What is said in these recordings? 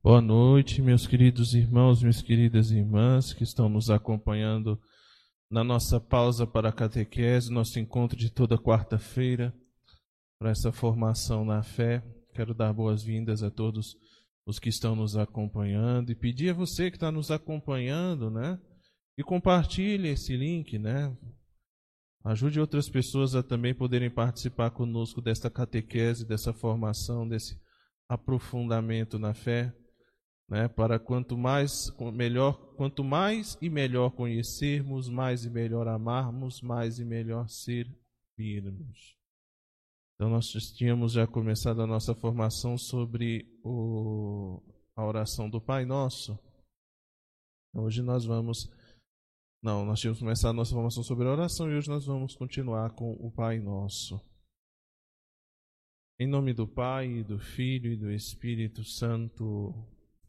Boa noite, meus queridos irmãos, minhas queridas irmãs que estão nos acompanhando na nossa pausa para a catequese, nosso encontro de toda quarta-feira para essa formação na fé. Quero dar boas-vindas a todos os que estão nos acompanhando e pedir a você que está nos acompanhando, né? E compartilhe esse link, né? Ajude outras pessoas a também poderem participar conosco desta catequese, dessa formação, desse aprofundamento na fé né, para quanto mais melhor, quanto mais e melhor conhecermos, mais e melhor amarmos, mais e melhor servirmos. Então nós tínhamos já começado a nossa formação sobre o, a oração do Pai Nosso. Hoje nós vamos não, nós tínhamos começado a nossa formação sobre a oração e hoje nós vamos continuar com o Pai Nosso. Em nome do Pai, do Filho e do Espírito Santo.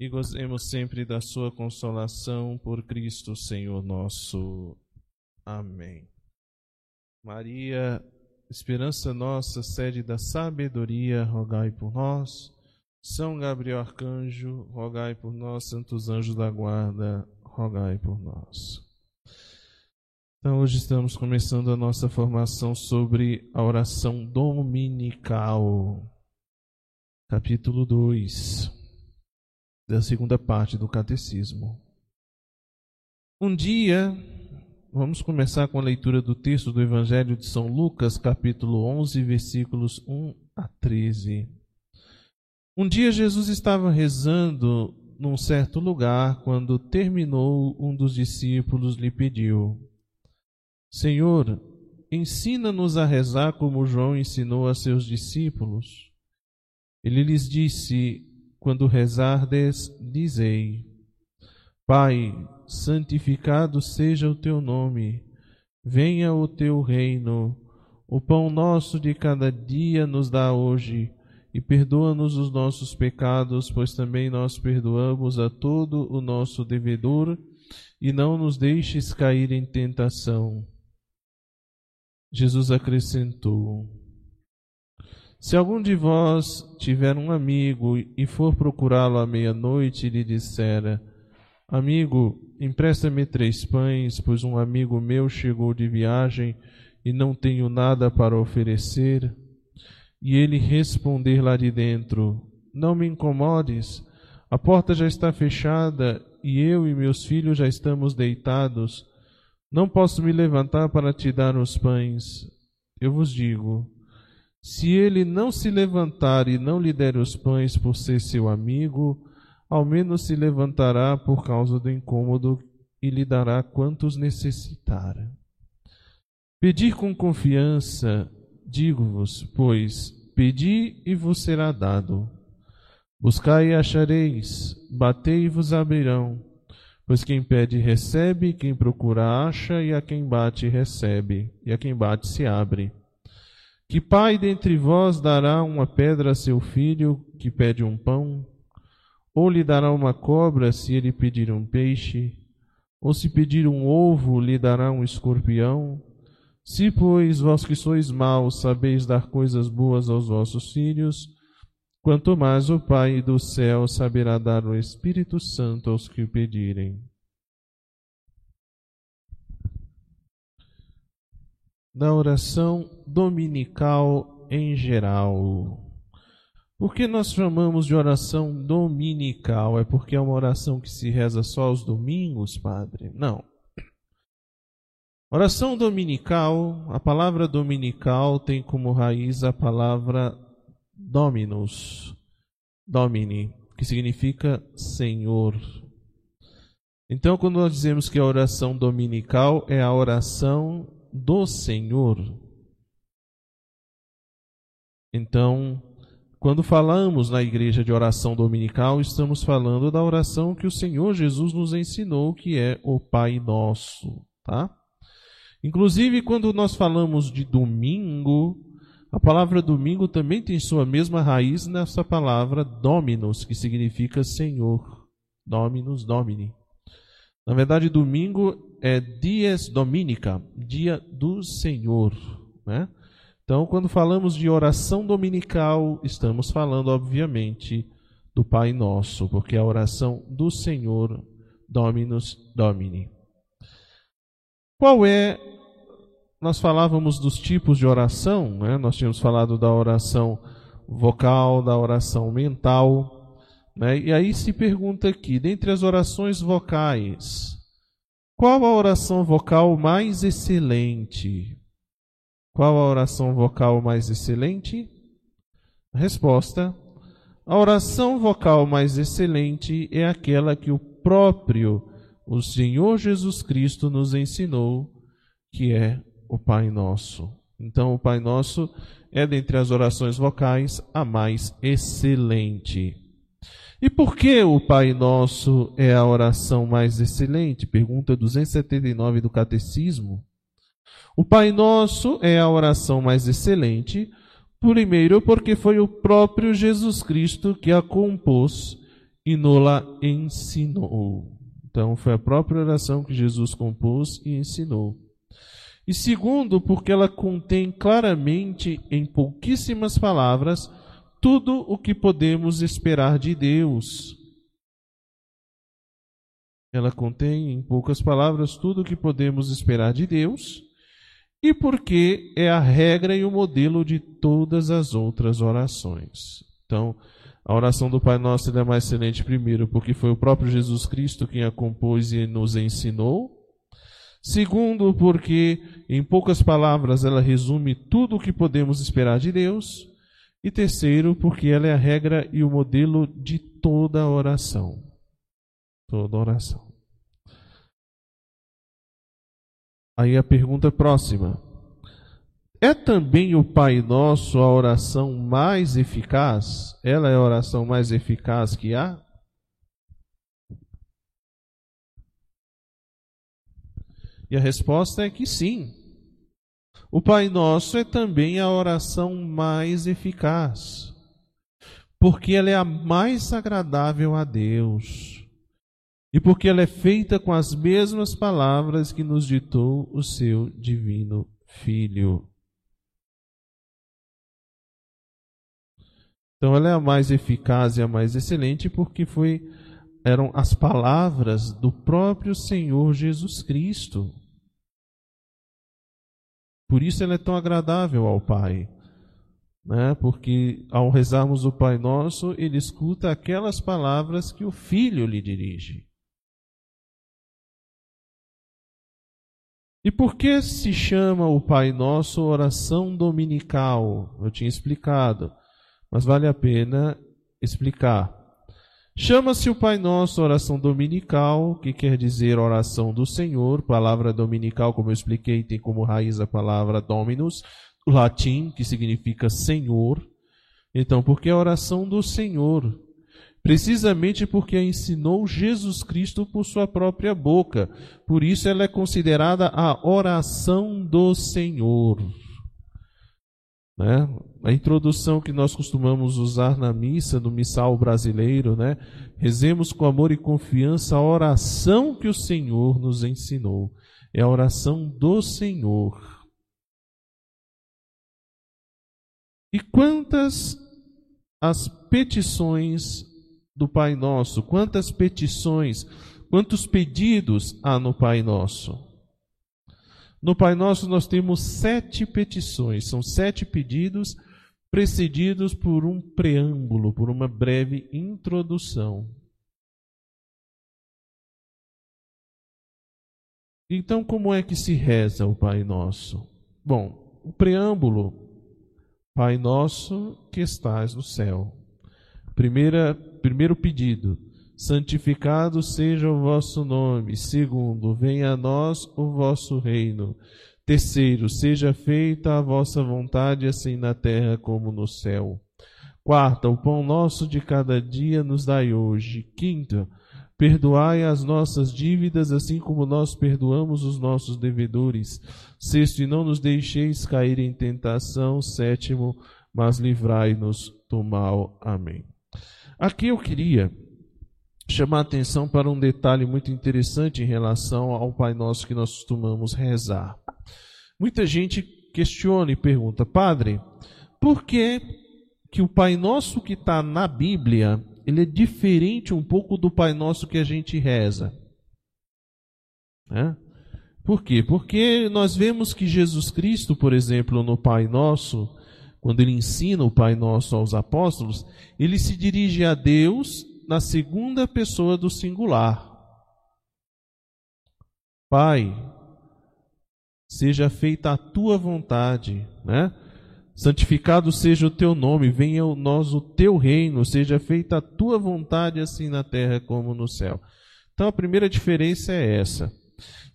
e gozemos sempre da sua consolação por Cristo Senhor nosso. Amém. Maria, esperança nossa, sede da sabedoria, rogai por nós. São Gabriel Arcanjo, rogai por nós. Santos anjos da guarda, rogai por nós. Então, hoje estamos começando a nossa formação sobre a oração dominical, capítulo 2 da segunda parte do catecismo. Um dia, vamos começar com a leitura do texto do Evangelho de São Lucas, capítulo 11, versículos 1 a 13. Um dia Jesus estava rezando num certo lugar, quando terminou, um dos discípulos lhe pediu: Senhor, ensina-nos a rezar como João ensinou a seus discípulos. Ele lhes disse: quando rezardes, dizei: Pai, santificado seja o teu nome, venha o teu reino. O pão nosso de cada dia nos dá hoje, e perdoa-nos os nossos pecados, pois também nós perdoamos a todo o nosso devedor, e não nos deixes cair em tentação. Jesus acrescentou: se algum de vós tiver um amigo e for procurá-lo à meia-noite e lhe disser: Amigo, empresta-me três pães, pois um amigo meu chegou de viagem e não tenho nada para oferecer, e ele responder lá de dentro: Não me incomodes, a porta já está fechada e eu e meus filhos já estamos deitados. Não posso me levantar para te dar os pães. Eu vos digo: se ele não se levantar e não lhe der os pães por ser seu amigo, ao menos se levantará por causa do incômodo e lhe dará quantos necessitar. Pedir com confiança, digo-vos, pois, pedi e vos será dado. Buscai e achareis, batei e vos abrirão. Pois quem pede recebe, quem procura acha, e a quem bate recebe, e a quem bate se abre. Que pai dentre vós dará uma pedra a seu filho que pede um pão? Ou lhe dará uma cobra se ele pedir um peixe? Ou se pedir um ovo, lhe dará um escorpião? Se, pois, vós que sois maus sabeis dar coisas boas aos vossos filhos, quanto mais o Pai do céu saberá dar o Espírito Santo aos que o pedirem. Da oração dominical em geral. Por que nós chamamos de oração dominical? É porque é uma oração que se reza só aos domingos, Padre? Não. Oração dominical, a palavra dominical tem como raiz a palavra dominus, domini, que significa Senhor. Então, quando nós dizemos que a oração dominical é a oração do Senhor. Então, quando falamos na igreja de oração dominical, estamos falando da oração que o Senhor Jesus nos ensinou, que é o Pai Nosso, tá? Inclusive, quando nós falamos de domingo, a palavra domingo também tem sua mesma raiz nessa palavra dominus, que significa Senhor. Dominus Domini. Na verdade, domingo é dies dominica, dia do Senhor, né? Então, quando falamos de oração dominical, estamos falando, obviamente, do Pai Nosso, porque é a oração do Senhor, Dominus Domini. Qual é? Nós falávamos dos tipos de oração, né? nós tínhamos falado da oração vocal, da oração mental? E aí se pergunta aqui, dentre as orações vocais, qual a oração vocal mais excelente? Qual a oração vocal mais excelente? Resposta: A oração vocal mais excelente é aquela que o próprio o Senhor Jesus Cristo nos ensinou, que é o Pai Nosso. Então, o Pai Nosso é dentre as orações vocais a mais excelente. E por que o Pai Nosso é a oração mais excelente? Pergunta 279 do Catecismo. O Pai Nosso é a oração mais excelente, primeiro porque foi o próprio Jesus Cristo que a compôs e nola ensinou. Então, foi a própria oração que Jesus compôs e ensinou. E segundo, porque ela contém claramente, em pouquíssimas palavras, tudo o que podemos esperar de Deus. Ela contém, em poucas palavras, tudo o que podemos esperar de Deus e porque é a regra e o modelo de todas as outras orações. Então, a oração do Pai Nosso é mais excelente, primeiro, porque foi o próprio Jesus Cristo quem a compôs e nos ensinou. Segundo, porque, em poucas palavras, ela resume tudo o que podemos esperar de Deus. E terceiro, porque ela é a regra e o modelo de toda oração. Toda oração. Aí a pergunta próxima. É também o Pai Nosso a oração mais eficaz? Ela é a oração mais eficaz que há? E a resposta é que sim. O Pai Nosso é também a oração mais eficaz, porque ela é a mais agradável a Deus e porque ela é feita com as mesmas palavras que nos ditou o seu divino Filho. Então ela é a mais eficaz e a mais excelente porque foi eram as palavras do próprio Senhor Jesus Cristo. Por isso ela é tão agradável ao Pai. Né? Porque ao rezarmos o Pai Nosso, ele escuta aquelas palavras que o Filho lhe dirige. E por que se chama o Pai Nosso oração dominical? Eu tinha explicado, mas vale a pena explicar. Chama-se o Pai Nosso oração dominical, que quer dizer oração do Senhor. Palavra dominical, como eu expliquei, tem como raiz a palavra dominus, latim, que significa Senhor. Então, porque é a oração do Senhor precisamente porque a ensinou Jesus Cristo por sua própria boca. Por isso ela é considerada a oração do Senhor. Né? A introdução que nós costumamos usar na missa, no missal brasileiro, né? Rezemos com amor e confiança a oração que o Senhor nos ensinou. É a oração do Senhor. E quantas as petições do Pai Nosso? Quantas petições, quantos pedidos há no Pai Nosso? No Pai Nosso nós temos sete petições, são sete pedidos precedidos por um preâmbulo, por uma breve introdução. Então, como é que se reza o Pai Nosso? Bom, o preâmbulo, Pai Nosso que estás no céu. Primeira, primeiro pedido: santificado seja o vosso nome. Segundo, venha a nós o vosso reino. Terceiro, seja feita a vossa vontade, assim na terra como no céu. Quarta, o pão nosso de cada dia nos dai hoje. Quinta, perdoai as nossas dívidas, assim como nós perdoamos os nossos devedores. Sexto, e não nos deixeis cair em tentação. Sétimo, mas livrai-nos do mal. Amém. Aqui eu queria chamar a atenção para um detalhe muito interessante em relação ao Pai Nosso que nós costumamos rezar. Muita gente questiona e pergunta, Padre, por que, que o Pai Nosso que está na Bíblia ele é diferente um pouco do Pai Nosso que a gente reza? É? Por quê? Porque nós vemos que Jesus Cristo, por exemplo, no Pai Nosso, quando ele ensina o Pai Nosso aos apóstolos, ele se dirige a Deus na segunda pessoa do singular. Pai, seja feita a tua vontade, né? Santificado seja o teu nome, venha a nós o teu reino, seja feita a tua vontade, assim na terra como no céu. Então a primeira diferença é essa.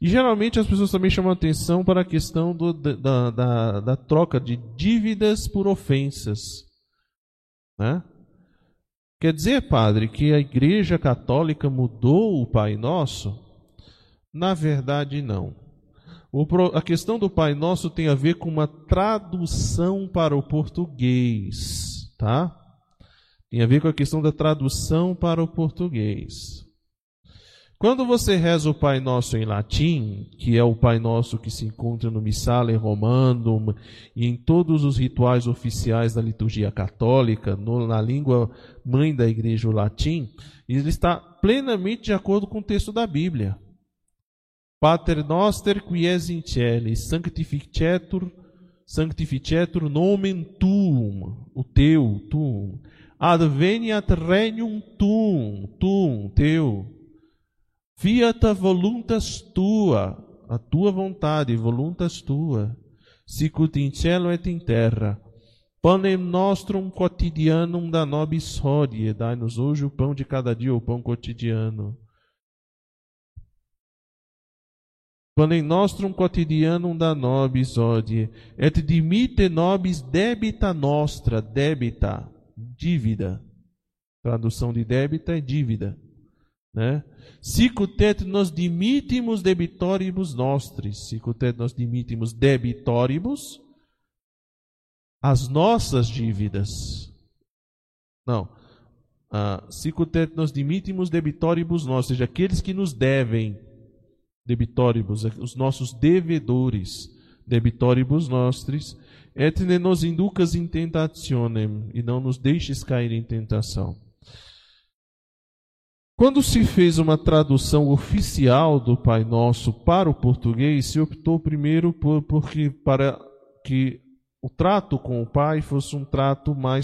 E geralmente as pessoas também chamam atenção para a questão do, da, da, da, troca de dívidas por ofensas. Né? Quer dizer, padre, que a Igreja Católica mudou o Pai Nosso? Na verdade, não. A questão do Pai Nosso tem a ver com uma tradução para o português, tá? Tem a ver com a questão da tradução para o português. Quando você reza o Pai Nosso em latim, que é o Pai Nosso que se encontra no Missale Romanum e em todos os rituais oficiais da liturgia católica, no, na língua mãe da igreja, o latim, ele está plenamente de acordo com o texto da Bíblia. Pater noster qui es in cieli, sanctificetur, sanctificetur nomen tuum, o teu, tuum. Adveniat regnum tuum, tuum, teu Fiat voluntas tua, a tua vontade, voluntas tua, sicut in cielo et in terra. Panem nostrum quotidianum da nobis hodie, dai-nos hoje o pão de cada dia, o pão cotidiano. Panem nostrum quotidianum da nobis hodie, et dimite nobis debita nostra, debita, dívida. Tradução de débita é dívida. Né? Sicutet nos dimitimus debitoribus nostris. Sicutet nos dimitimus debitoribus as nossas dívidas. Não. Uh, sicutet nos dimitimus debitoribus nostris, ou seja, aqueles que nos devem, debitoribus, os nossos devedores, debitoribus nostris, et ne nos inducas in tentationem, e não nos deixes cair em tentação. Quando se fez uma tradução oficial do Pai Nosso para o português, se optou primeiro por, porque, para que o trato com o Pai fosse um trato mais